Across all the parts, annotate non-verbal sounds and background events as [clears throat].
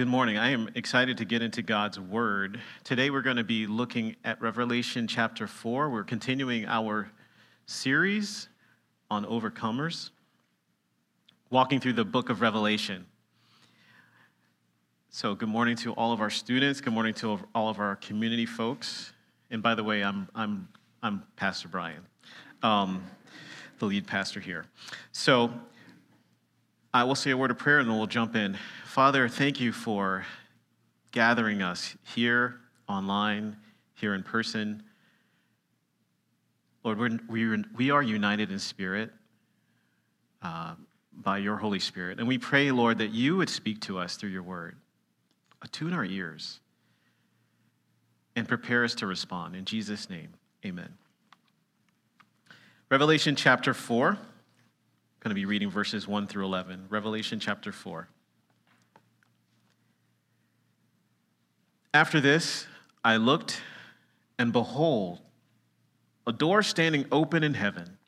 Good morning. I am excited to get into God's Word. Today we're going to be looking at Revelation chapter 4. We're continuing our series on overcomers, walking through the book of Revelation. So, good morning to all of our students. Good morning to all of our community folks. And by the way, I'm, I'm, I'm Pastor Brian, um, the lead pastor here. So, I will say a word of prayer and then we'll jump in. Father, thank you for gathering us here, online, here in person. Lord, we're, we're, we are united in spirit uh, by your Holy Spirit. And we pray, Lord, that you would speak to us through your word, attune our ears, and prepare us to respond. In Jesus' name, amen. Revelation chapter 4 going to be reading verses 1 through 11. Revelation chapter 4. After this, I looked, and behold, a door standing open in heaven.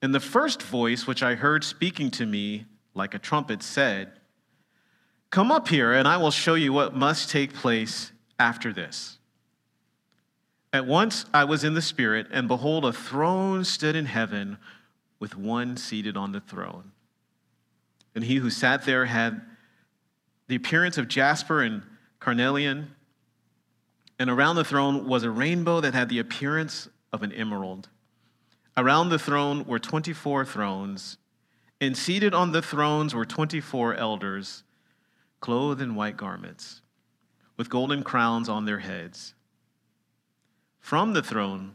And the first voice which I heard speaking to me like a trumpet said, Come up here, and I will show you what must take place after this. At once I was in the Spirit, and behold, a throne stood in heaven with one seated on the throne. And he who sat there had the appearance of jasper and carnelian. And around the throne was a rainbow that had the appearance of an emerald. Around the throne were 24 thrones, and seated on the thrones were 24 elders, clothed in white garments, with golden crowns on their heads. From the throne,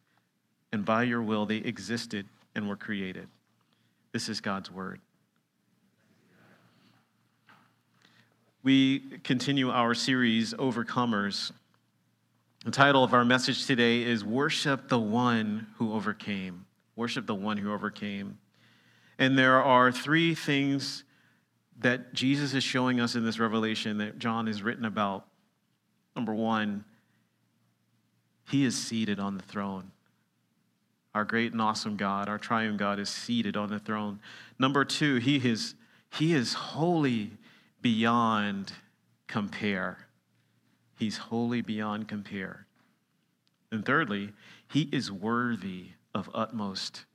and by your will they existed and were created. This is God's word. We continue our series, Overcomers. The title of our message today is Worship the One Who Overcame. Worship the One Who Overcame. And there are three things that Jesus is showing us in this revelation that John has written about. Number one, he is seated on the throne. Our great and awesome God, our triune God, is seated on the throne. Number two, he is, he is holy beyond compare. He's holy beyond compare. And thirdly, he is worthy of utmost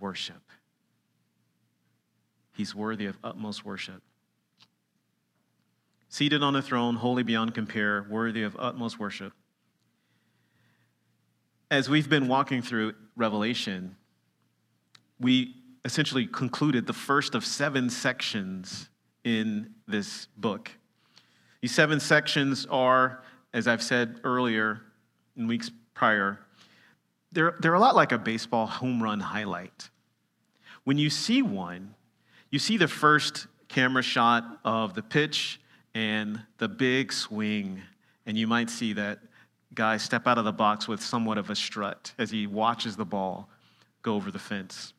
worship. He's worthy of utmost worship. Seated on the throne, holy beyond compare, worthy of utmost worship as we've been walking through Revelation, we essentially concluded the first of seven sections in this book. These seven sections are, as I've said earlier in weeks prior, they're, they're a lot like a baseball home run highlight. When you see one, you see the first camera shot of the pitch and the big swing, and you might see that guy step out of the box with somewhat of a strut as he watches the ball go over the fence.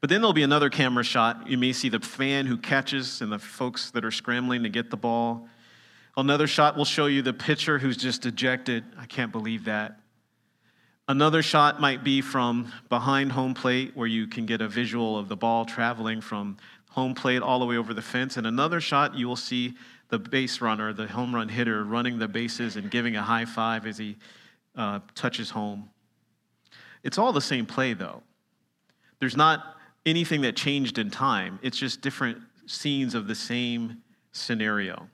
But then there'll be another camera shot. You may see the fan who catches and the folks that are scrambling to get the ball. Another shot will show you the pitcher who's just dejected. I can't believe that. Another shot might be from behind home plate, where you can get a visual of the ball traveling from home plate all the way over the fence. And another shot, you will see the base runner, the home run hitter, running the bases and giving a high five as he uh, touches home. It's all the same play, though. There's not anything that changed in time, it's just different scenes of the same scenario.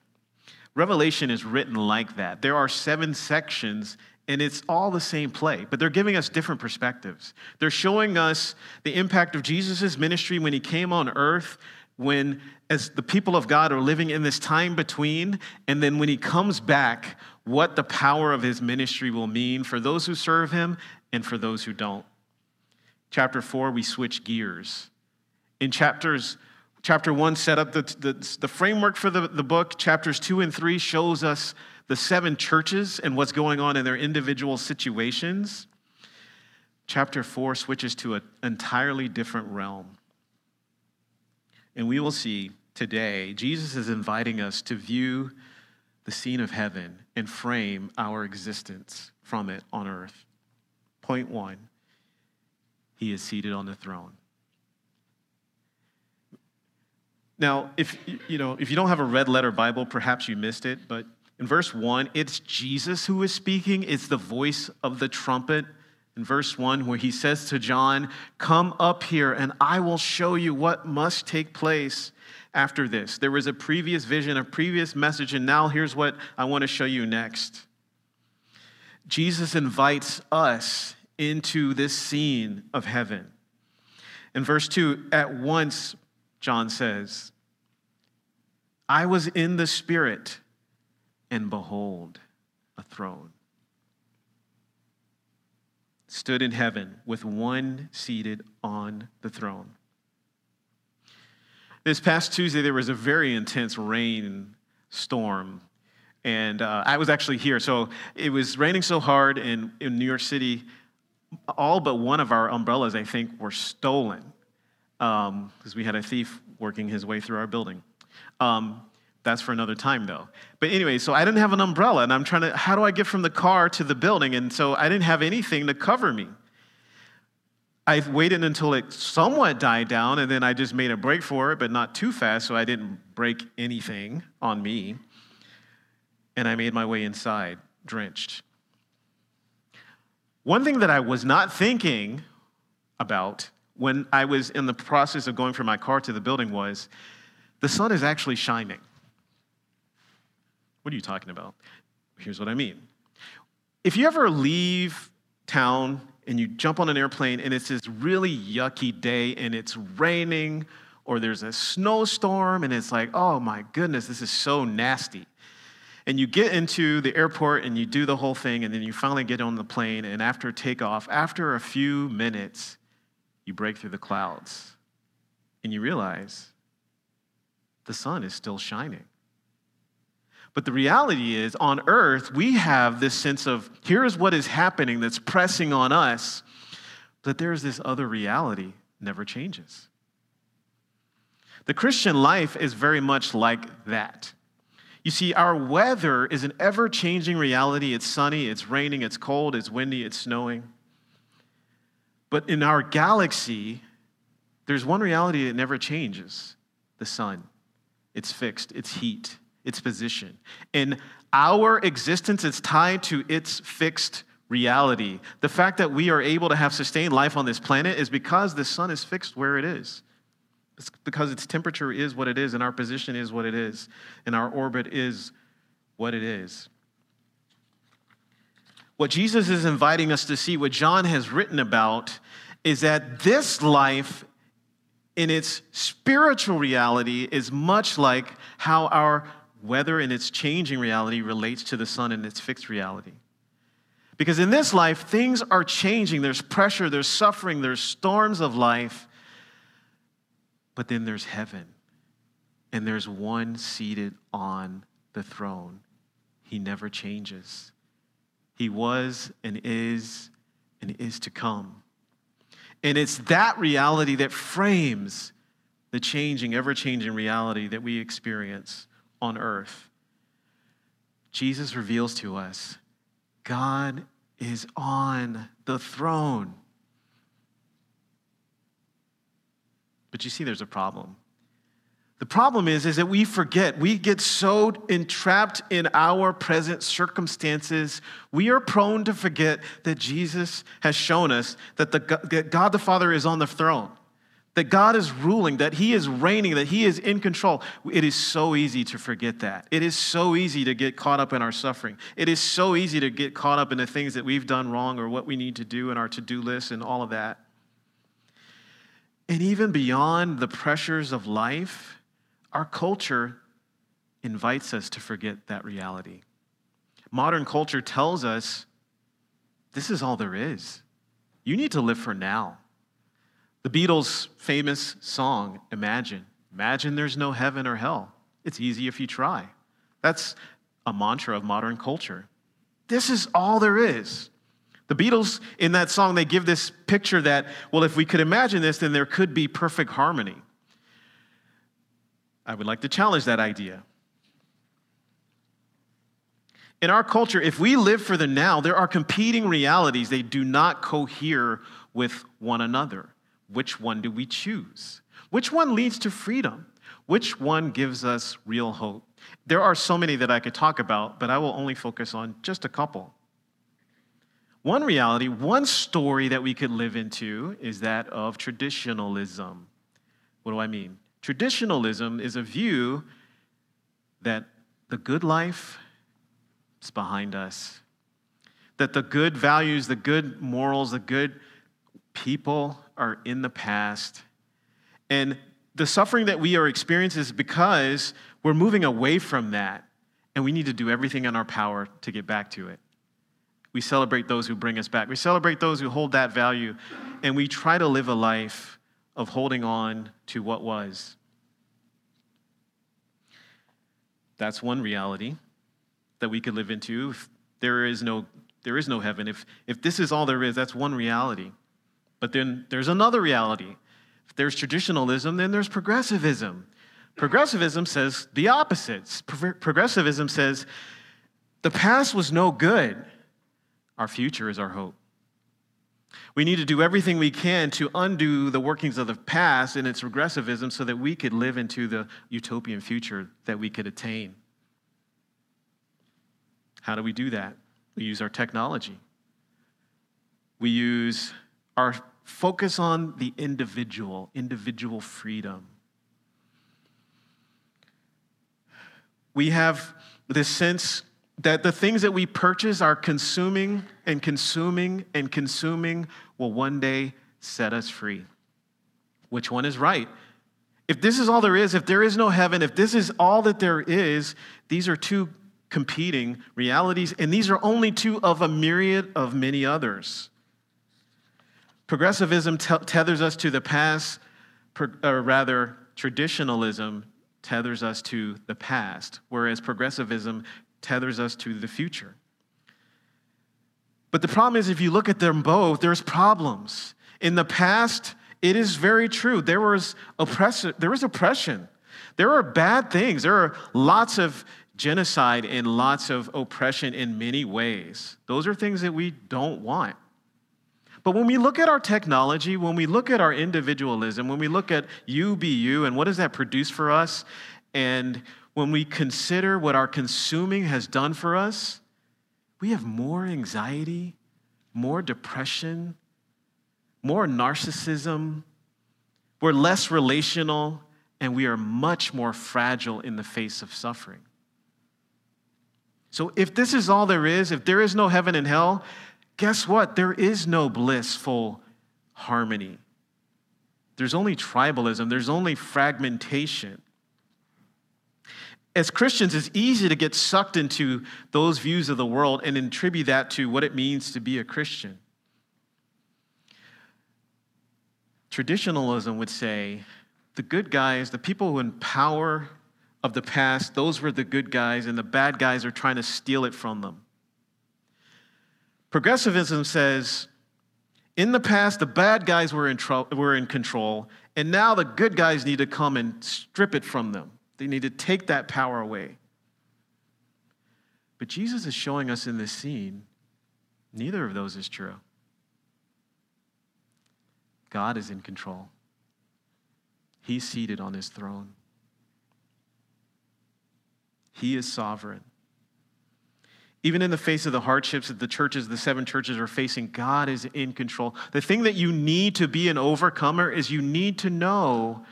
Revelation is written like that. There are seven sections and it's all the same play, but they're giving us different perspectives. They're showing us the impact of Jesus' ministry when he came on earth, when, as the people of God are living in this time between, and then when he comes back, what the power of his ministry will mean for those who serve him and for those who don't. Chapter four, we switch gears. In chapters Chapter one set up the, the, the, framework for the, the book. Chapters two and three shows us the seven churches and what's going on in their individual situations. Chapter 4 switches to an entirely different realm. And we will see today, Jesus is inviting us to view the scene of heaven and frame our existence from it on earth. Point one He is seated on the throne. Now, if you know, if you don't have a red letter Bible, perhaps you missed it, but in verse 1, it's Jesus who is speaking, it's the voice of the trumpet. In verse 1, where he says to John, Come up here and I will show you what must take place after this. There was a previous vision, a previous message, and now here's what I want to show you next. Jesus invites us into this scene of heaven. In verse 2, at once, John says, I was in the Spirit and behold, a throne stood in heaven with one seated on the throne. This past Tuesday, there was a very intense rain storm. And uh, I was actually here. So it was raining so hard in, in New York City, all but one of our umbrellas, I think, were stolen because um, we had a thief working his way through our building. Um, that's for another time, though. But anyway, so I didn't have an umbrella, and I'm trying to, how do I get from the car to the building? And so I didn't have anything to cover me. I waited until it somewhat died down, and then I just made a break for it, but not too fast, so I didn't break anything on me. And I made my way inside, drenched. One thing that I was not thinking about when I was in the process of going from my car to the building was the sun is actually shining. What are you talking about? Here's what I mean. If you ever leave town and you jump on an airplane and it's this really yucky day and it's raining or there's a snowstorm and it's like, oh my goodness, this is so nasty. And you get into the airport and you do the whole thing and then you finally get on the plane and after takeoff, after a few minutes, you break through the clouds and you realize the sun is still shining. But the reality is, on earth, we have this sense of here is what is happening that's pressing on us, but there's this other reality never changes. The Christian life is very much like that. You see, our weather is an ever changing reality. It's sunny, it's raining, it's cold, it's windy, it's snowing. But in our galaxy, there's one reality that never changes the sun. It's fixed, it's heat its position. In our existence, it's tied to its fixed reality. The fact that we are able to have sustained life on this planet is because the sun is fixed where it is. It's because its temperature is what it is, and our position is what it is, and our orbit is what it is. What Jesus is inviting us to see, what John has written about, is that this life in its spiritual reality is much like how our weather in its changing reality relates to the sun in its fixed reality. Because in this life, things are changing. There's pressure, there's suffering, there's storms of life. But then there's heaven, and there's one seated on the throne. He never changes. He was and is and is to come. And it's that reality that frames the changing, ever changing reality that we experience on earth, Jesus reveals to us God is on the throne. But you see, there's a problem. The problem is, is that we forget. We get so entrapped in our present circumstances. We are prone to forget that Jesus has shown us that, the, that God the Father is on the throne, that God is ruling, that He is reigning, that He is in control. It is so easy to forget that. It is so easy to get caught up in our suffering. It is so easy to get caught up in the things that we've done wrong or what we need to do in our to do list and all of that. And even beyond the pressures of life, our culture invites us to forget that reality. Modern culture tells us this is all there is. You need to live for now. The Beatles' famous song, Imagine. Imagine there's no heaven or hell. It's easy if you try. That's a mantra of modern culture. This is all there is. The Beatles, in that song, they give this picture that, well, if we could imagine this, then there could be perfect harmony. I would like to challenge that idea. In our culture, if we live for the now, there are competing realities. They do not cohere with one another. Which one do we choose? Which one leads to freedom? Which one gives us real hope? There are so many that I could talk about, but I will only focus on just a couple. One reality, one story that we could live into is that of traditionalism. What do I mean? Traditionalism is a view that the good life is behind us, that the good values, the good morals, the good people are in the past. And the suffering that we are experiencing is because we're moving away from that, and we need to do everything in our power to get back to it. We celebrate those who bring us back. We celebrate those who hold that value, and we try to live a life of holding on to what was. That's one reality that we could live into. If there is no, there is no heaven. If, if this is all there is, that's one reality. But then there's another reality. If there's traditionalism, then there's progressivism. Progressivism says the opposites. Progressivism says the past was no good. Our future is our hope. We need to do everything we can to undo the workings of the past and its regressivism so that we could live into the utopian future that we could attain. How do we do that? We use our technology. We use our focus on the individual, individual freedom. We have this sense that the things that we purchase are consuming and consuming and consuming will one day set us free. Which one is right? If this is all there is, if there is no heaven, if this is all that there is, these are two competing realities, and these are only two of a myriad of many others. Progressivism tethers us to the past, or uh, rather, traditionalism tethers us to the past, whereas progressivism tethers us to the future. But the problem is, if you look at them both, there's problems. In the past, it is very true. There was, oppress- there was oppression. There are bad things. There are lots of genocide and lots of oppression in many ways. Those are things that we don't want. But when we look at our technology, when we look at our individualism, when we look at you be you and what does that produce for us, and when we consider what our consuming has done for us, we have more anxiety, more depression, more narcissism. We're less relational, and we are much more fragile in the face of suffering. So, if this is all there is, if there is no heaven and hell, guess what? There is no blissful harmony. There's only tribalism, there's only fragmentation as Christians, it's easy to get sucked into those views of the world and attribute that to what it means to be a Christian. Traditionalism would say the good guys, the people who in power of the past, those were the good guys, and the bad guys are trying to steal it from them. Progressivism says in the past, the bad guys were in, tro- were in control, and now the good guys need to come and strip it from them. They need to take that power away. But Jesus is showing us in this scene Neither of those is true. God is in control, He's seated on His throne, He is sovereign. Even in the face of the hardships that the churches, the seven churches are facing, God is in control. The thing that you need to be an overcomer is you need to know,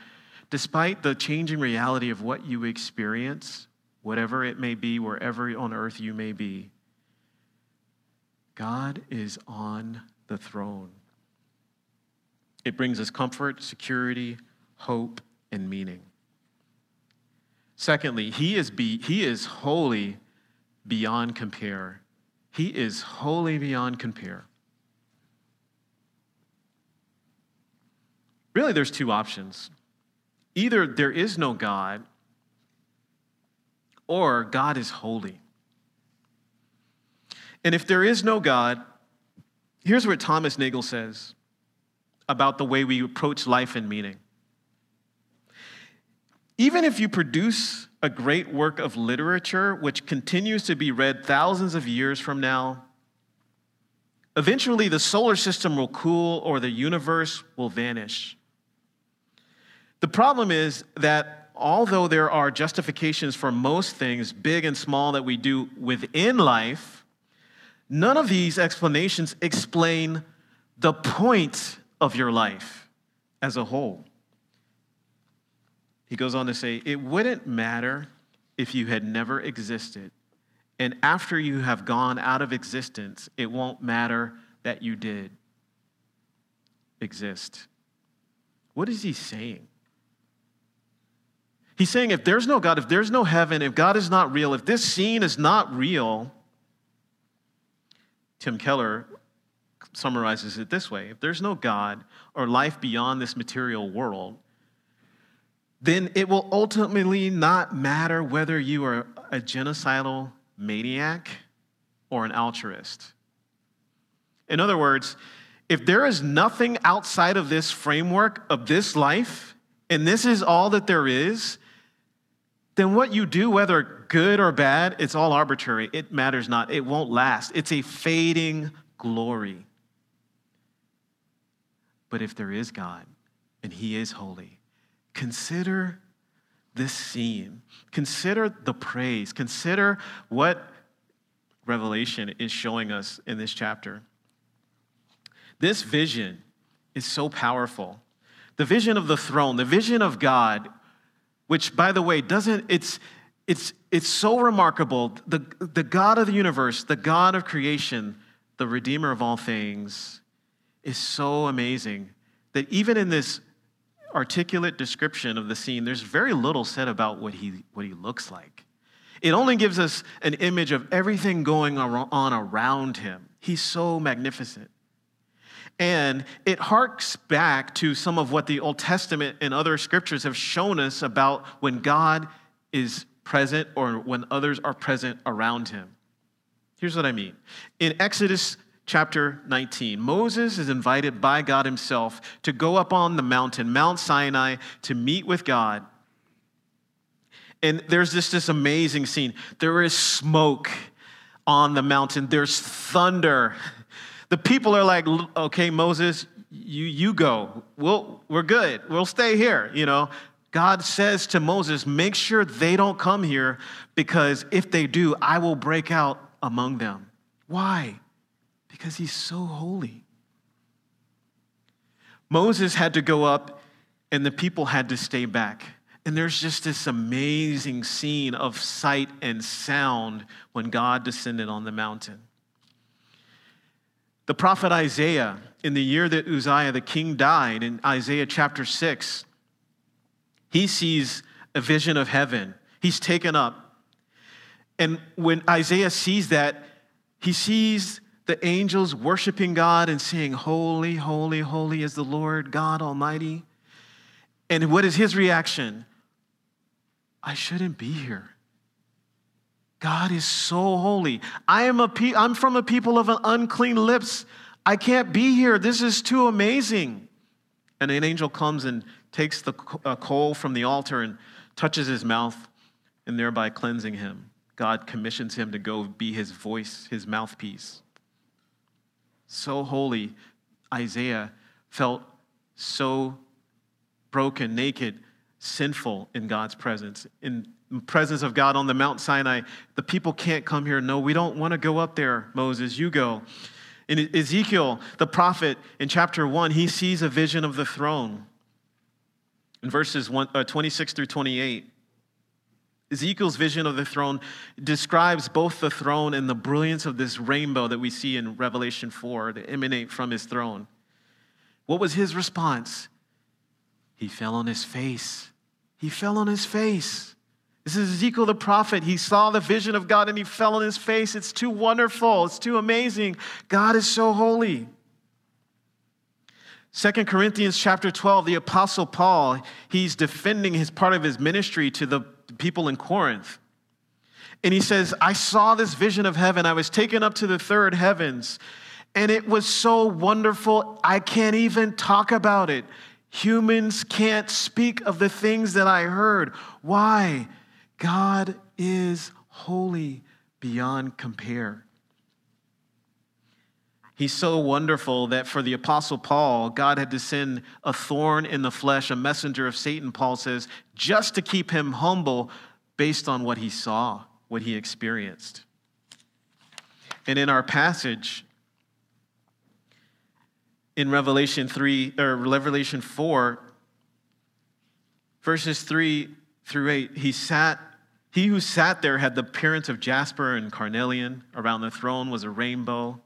despite the changing reality of what you experience, whatever it may be, wherever on earth you may be, God is on the throne. It brings us comfort, security, hope, and meaning. Secondly, he is, be, he is holy beyond compare. He is holy beyond compare. Really, there's two options. Either there is no God, or God is holy. And if there is no God, here's what Thomas Nagel says about the way we approach life and meaning. Even if you produce a great work of literature which continues to be read thousands of years from now, eventually the solar system will cool or the universe will vanish. The problem is that although there are justifications for most things, big and small, that we do within life, None of these explanations explain the point of your life as a whole. He goes on to say, It wouldn't matter if you had never existed. And after you have gone out of existence, it won't matter that you did exist. What is he saying? He's saying if there's no God, if there's no heaven, if God is not real, if this scene is not real, Tim Keller summarizes it this way if there's no God or life beyond this material world, then it will ultimately not matter whether you are a genocidal maniac or an altruist. In other words, if there is nothing outside of this framework of this life, and this is all that there is, then what you do, whether good or bad, it's all arbitrary. It matters not. It won't last. It's a fading glory. But if there is God and He is holy, consider this scene. Consider the praise. Consider what Revelation is showing us in this chapter. This vision is so powerful. The vision of the throne, the vision of God which by the way doesn't it's it's it's so remarkable the the god of the universe the god of creation the redeemer of all things is so amazing that even in this articulate description of the scene there's very little said about what he what he looks like it only gives us an image of everything going on around him he's so magnificent and it harks back to some of what the Old Testament and other scriptures have shown us about when God is present or when others are present around him. Here's what I mean. In Exodus chapter 19, Moses is invited by God himself to go up on the mountain, Mount Sinai, to meet with God. And there's this, this amazing scene. There is smoke on the mountain, there's thunder. The people are like, okay, Moses, you, you go. We'll, we're good. We'll stay here. You know, God says to Moses, make sure they don't come here because if they do, I will break out among them. Why? Because he's so holy. Moses had to go up and the people had to stay back. And there's just this amazing scene of sight and sound when God descended on the mountain. The prophet Isaiah, in the year that Uzziah the king died, in Isaiah chapter 6, he sees a vision of heaven. He's taken up. And when Isaiah sees that, he sees the angels worshiping God and saying, Holy, holy, holy is the Lord God Almighty. And what is his reaction? I shouldn't be here. God is so holy. I am a pe- I'm from a people of an unclean lips. I can't be here. This is too amazing. And an angel comes and takes the coal from the altar and touches his mouth and thereby cleansing him. God commissions him to go be his voice, his mouthpiece. So holy. Isaiah felt so broken, naked, sinful in God's presence. In presence of God on the Mount Sinai, the people can't come here. No, we don't want to go up there, Moses. You go. In Ezekiel, the prophet, in chapter 1, he sees a vision of the throne. In verses uh, 26 through 28, Ezekiel's vision of the throne describes both the throne and the brilliance of this rainbow that we see in Revelation 4 that emanate from his throne. What was his response? He fell on his face. He fell on his face. This is Ezekiel the prophet. He saw the vision of God and he fell on his face. It's too wonderful. It's too amazing. God is so holy. Second Corinthians chapter 12, the apostle Paul, he's defending his part of his ministry to the people in Corinth. And he says, I saw this vision of heaven. I was taken up to the third heavens, and it was so wonderful, I can't even talk about it. Humans can't speak of the things that I heard. Why? God is holy beyond compare. He's so wonderful that for the Apostle Paul, God had to send a thorn in the flesh, a messenger of Satan, Paul says, just to keep him humble based on what he saw, what he experienced. And in our passage, in Revelation 3 or Revelation 4, verses 3 through 8, he sat he who sat there had the appearance of jasper and carnelian. Around the throne was a rainbow.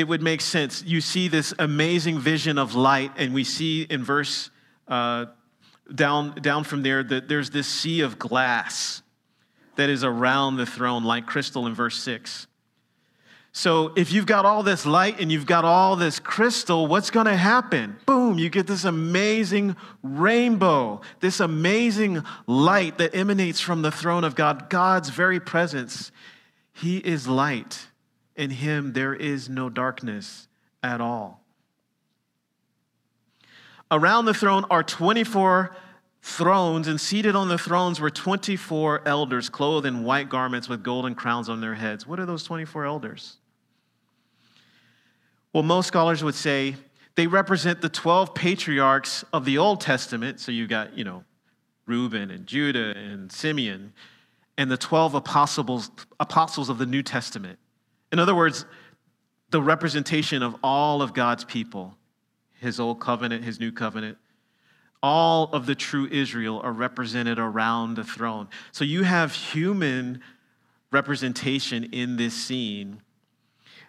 It would make sense. You see this amazing vision of light, and we see in verse uh, down, down from there that there's this sea of glass that is around the throne, like crystal in verse 6. So if you've got all this light and you've got all this crystal, what's going to happen? Boom, you get this amazing rainbow, this amazing light that emanates from the throne of God, God's very presence. He is light. In him there is no darkness at all. Around the throne are 24 thrones, and seated on the thrones were 24 elders clothed in white garments with golden crowns on their heads. What are those 24 elders? Well, most scholars would say they represent the 12 patriarchs of the Old Testament. So you got, you know, Reuben and Judah and Simeon, and the 12 apostles, apostles of the New Testament. In other words, the representation of all of God's people, his old covenant, his new covenant. All of the true Israel are represented around the throne. So you have human representation in this scene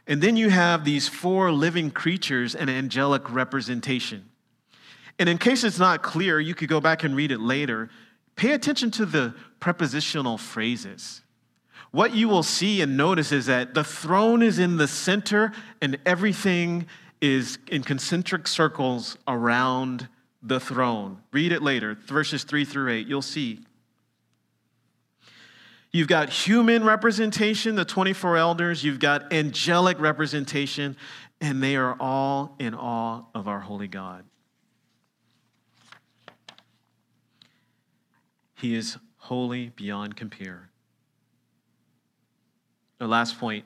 and then you have these four living creatures and angelic representation. And in case it's not clear, you could go back and read it later. Pay attention to the prepositional phrases. What you will see and notice is that the throne is in the center and everything is in concentric circles around the throne. Read it later, verses 3 through 8. You'll see. You've got human representation, the 24 elders. You've got angelic representation, and they are all in awe of our holy God. He is holy beyond compare. The last point,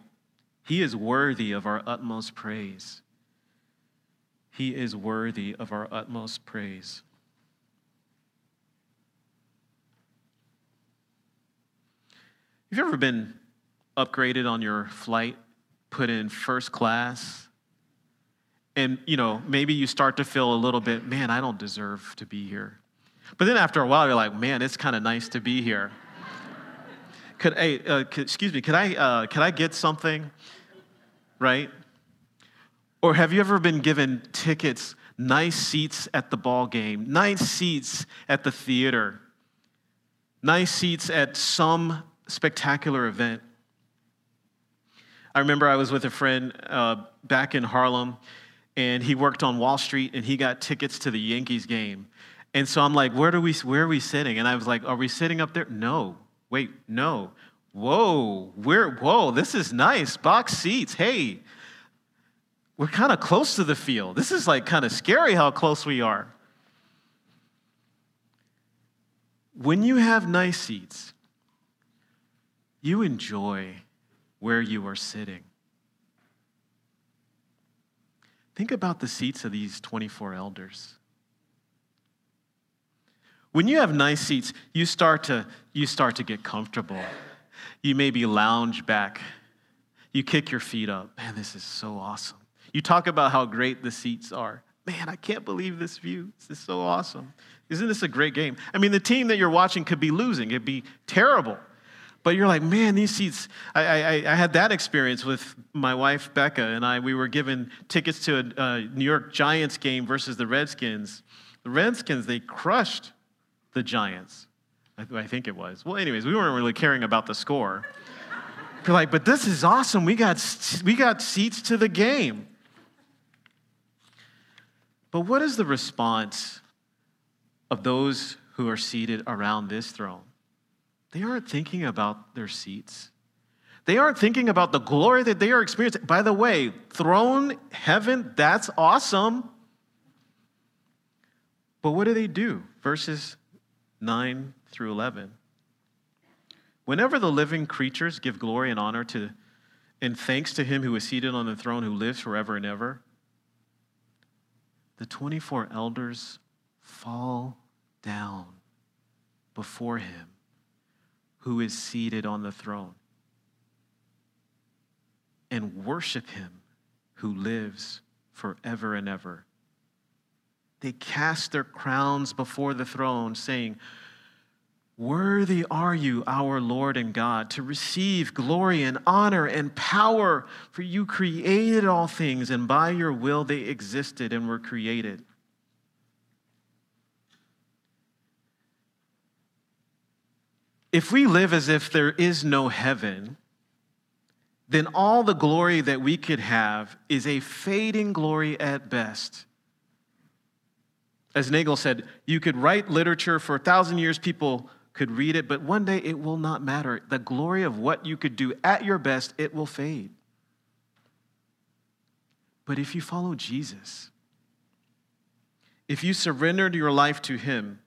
he is worthy of our utmost praise. He is worthy of our utmost praise. Have you ever been upgraded on your flight, put in first class? And, you know, maybe you start to feel a little bit, man, I don't deserve to be here. But then after a while, you're like, man, it's kind of nice to be here. Could, hey, uh, could, excuse me, could I, uh, could I get something? Right? Or have you ever been given tickets, nice seats at the ball game, nice seats at the theater, nice seats at some spectacular event. I remember I was with a friend uh, back in Harlem, and he worked on Wall Street, and he got tickets to the Yankees game. And so I'm like, where, do we, where are we sitting? And I was like, are we sitting up there? No. Wait, no. Whoa, we're, whoa, this is nice. Box seats. Hey, we're kind of close to the field. This is like kind of scary how close we are. When you have nice seats, you enjoy where you are sitting. Think about the seats of these 24 elders. When you have nice seats, you start to, you start to get comfortable. You maybe lounge back. You kick your feet up. Man, this is so awesome. You talk about how great the seats are. Man, I can't believe this view. This is so awesome. Isn't this a great game? I mean, the team that you're watching could be losing, it'd be terrible. But you're like, man, these seats. I, I, I had that experience with my wife, Becca, and I. We were given tickets to a, a New York Giants game versus the Redskins. The Redskins, they crushed the Giants. I, I think it was. Well, anyways, we weren't really caring about the score. You're like, but this is awesome. We got, we got seats to the game. But what is the response of those who are seated around this throne? They aren't thinking about their seats. They aren't thinking about the glory that they are experiencing. By the way, throne, heaven, that's awesome. But what do they do? Verses 9 through 11. Whenever the living creatures give glory and honor to and thanks to him who is seated on the throne who lives forever and ever, the 24 elders fall down before him who is seated on the throne and worship him who lives forever and ever. They cast their crowns before the throne, saying, Worthy are you, our Lord and God, to receive glory and honor and power, for you created all things, and by your will they existed and were created. If we live as if there is no heaven, then all the glory that we could have is a fading glory at best. As Nagel said, you could write literature for a thousand years, people could read it, but one day it will not matter. The glory of what you could do at your best, it will fade. But if you follow Jesus, if you surrendered your life to Him,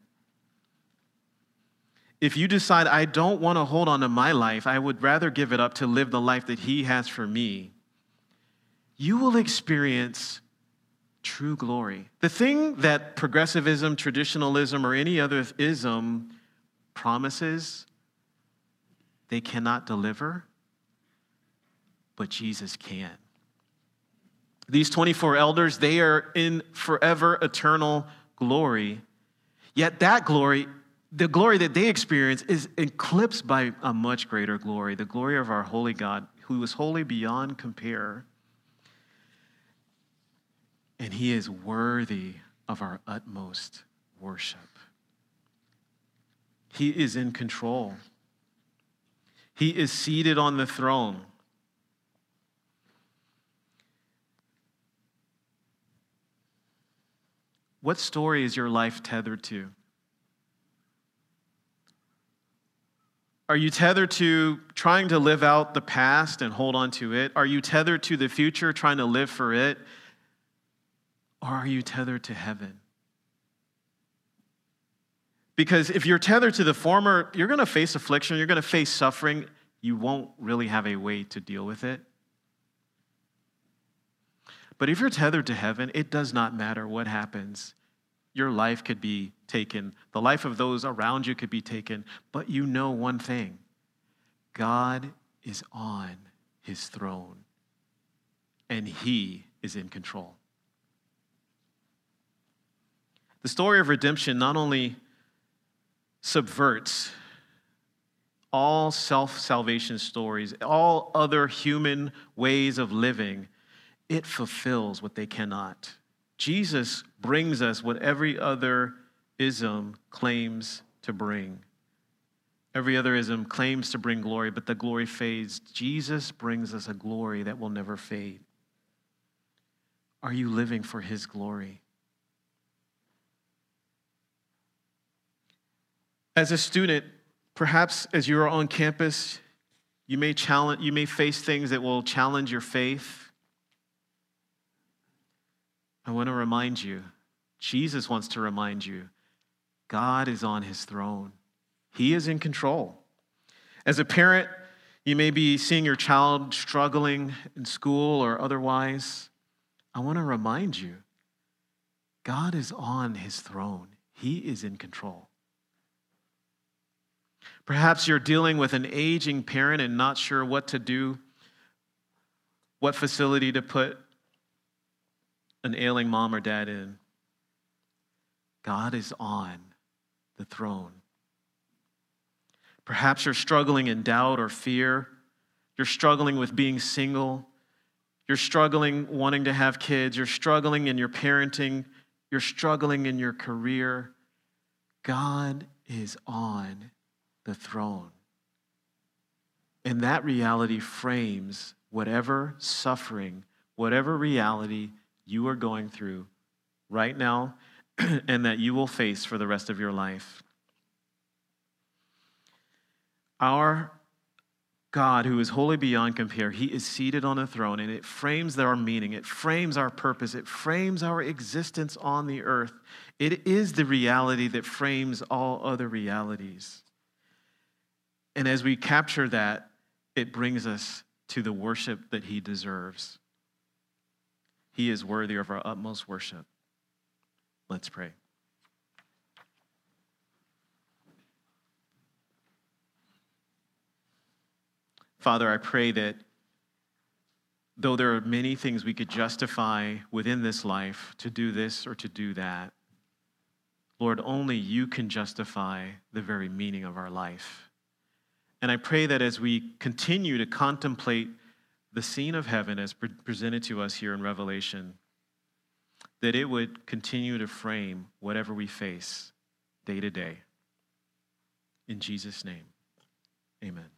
if you decide, I don't want to hold on to my life, I would rather give it up to live the life that He has for me, you will experience true glory. The thing that progressivism, traditionalism, or any other ism promises, they cannot deliver, but Jesus can. These 24 elders, they are in forever eternal glory. Yet that glory the glory that they experience is eclipsed by a much greater glory the glory of our holy God, who is holy beyond compare. And he is worthy of our utmost worship. He is in control, he is seated on the throne. What story is your life tethered to? Are you tethered to trying to live out the past and hold on to it? Are you tethered to the future, trying to live for it? Or are you tethered to heaven? Because if you're tethered to the former, you're going to face affliction, you're going to face suffering. You won't really have a way to deal with it. But if you're tethered to heaven, it does not matter what happens your life could be taken, the life of those around you could be taken, but you know one thing God is on his throne, and he is in control. The story of redemption not only subverts all self salvation stories, all other human ways of living, it fulfills what they cannot. Jesus brings us what every other ism claims to bring. Every other ism claims to bring glory, but the glory fades. Jesus brings us a glory that will never fade. Are you living for his glory? As a student, perhaps as you are on campus, you may challenge you may face things that will challenge your faith I want to remind you, Jesus wants to remind you, God is on his throne. He is in control. As a parent, You may be seeing your child struggling in school or otherwise. I want to remind you God is on his throne, he is in control. Perhaps you're dealing with an aging parent and not sure what to do, what facility to put an ailing mom or dad in. God is on the throne. Perhaps you're struggling in doubt or fear. You're struggling with being single. You're struggling wanting to have kids. You're struggling in your parenting. You're struggling in your career. God is on the throne. And that reality frames whatever suffering, whatever reality you are going through right now [clears throat] and that you will face for the rest of your life. Our God, who is holy beyond compare, he is seated on a throne, and it frames our meaning, it frames our purpose, it frames our existence on the earth. It is the reality that frames all other realities. And as we capture that, it brings us to the worship that he deserves. He is worthy of our utmost worship. Let's pray. Father, I pray that though there are many things we could justify within this life to do this or to do that, Lord, only you can justify the very meaning of our life. And I pray that as we continue to contemplate the scene of heaven as pre- presented to us here in Revelation, that it would continue to frame whatever we face day to day. In Jesus' name, amen.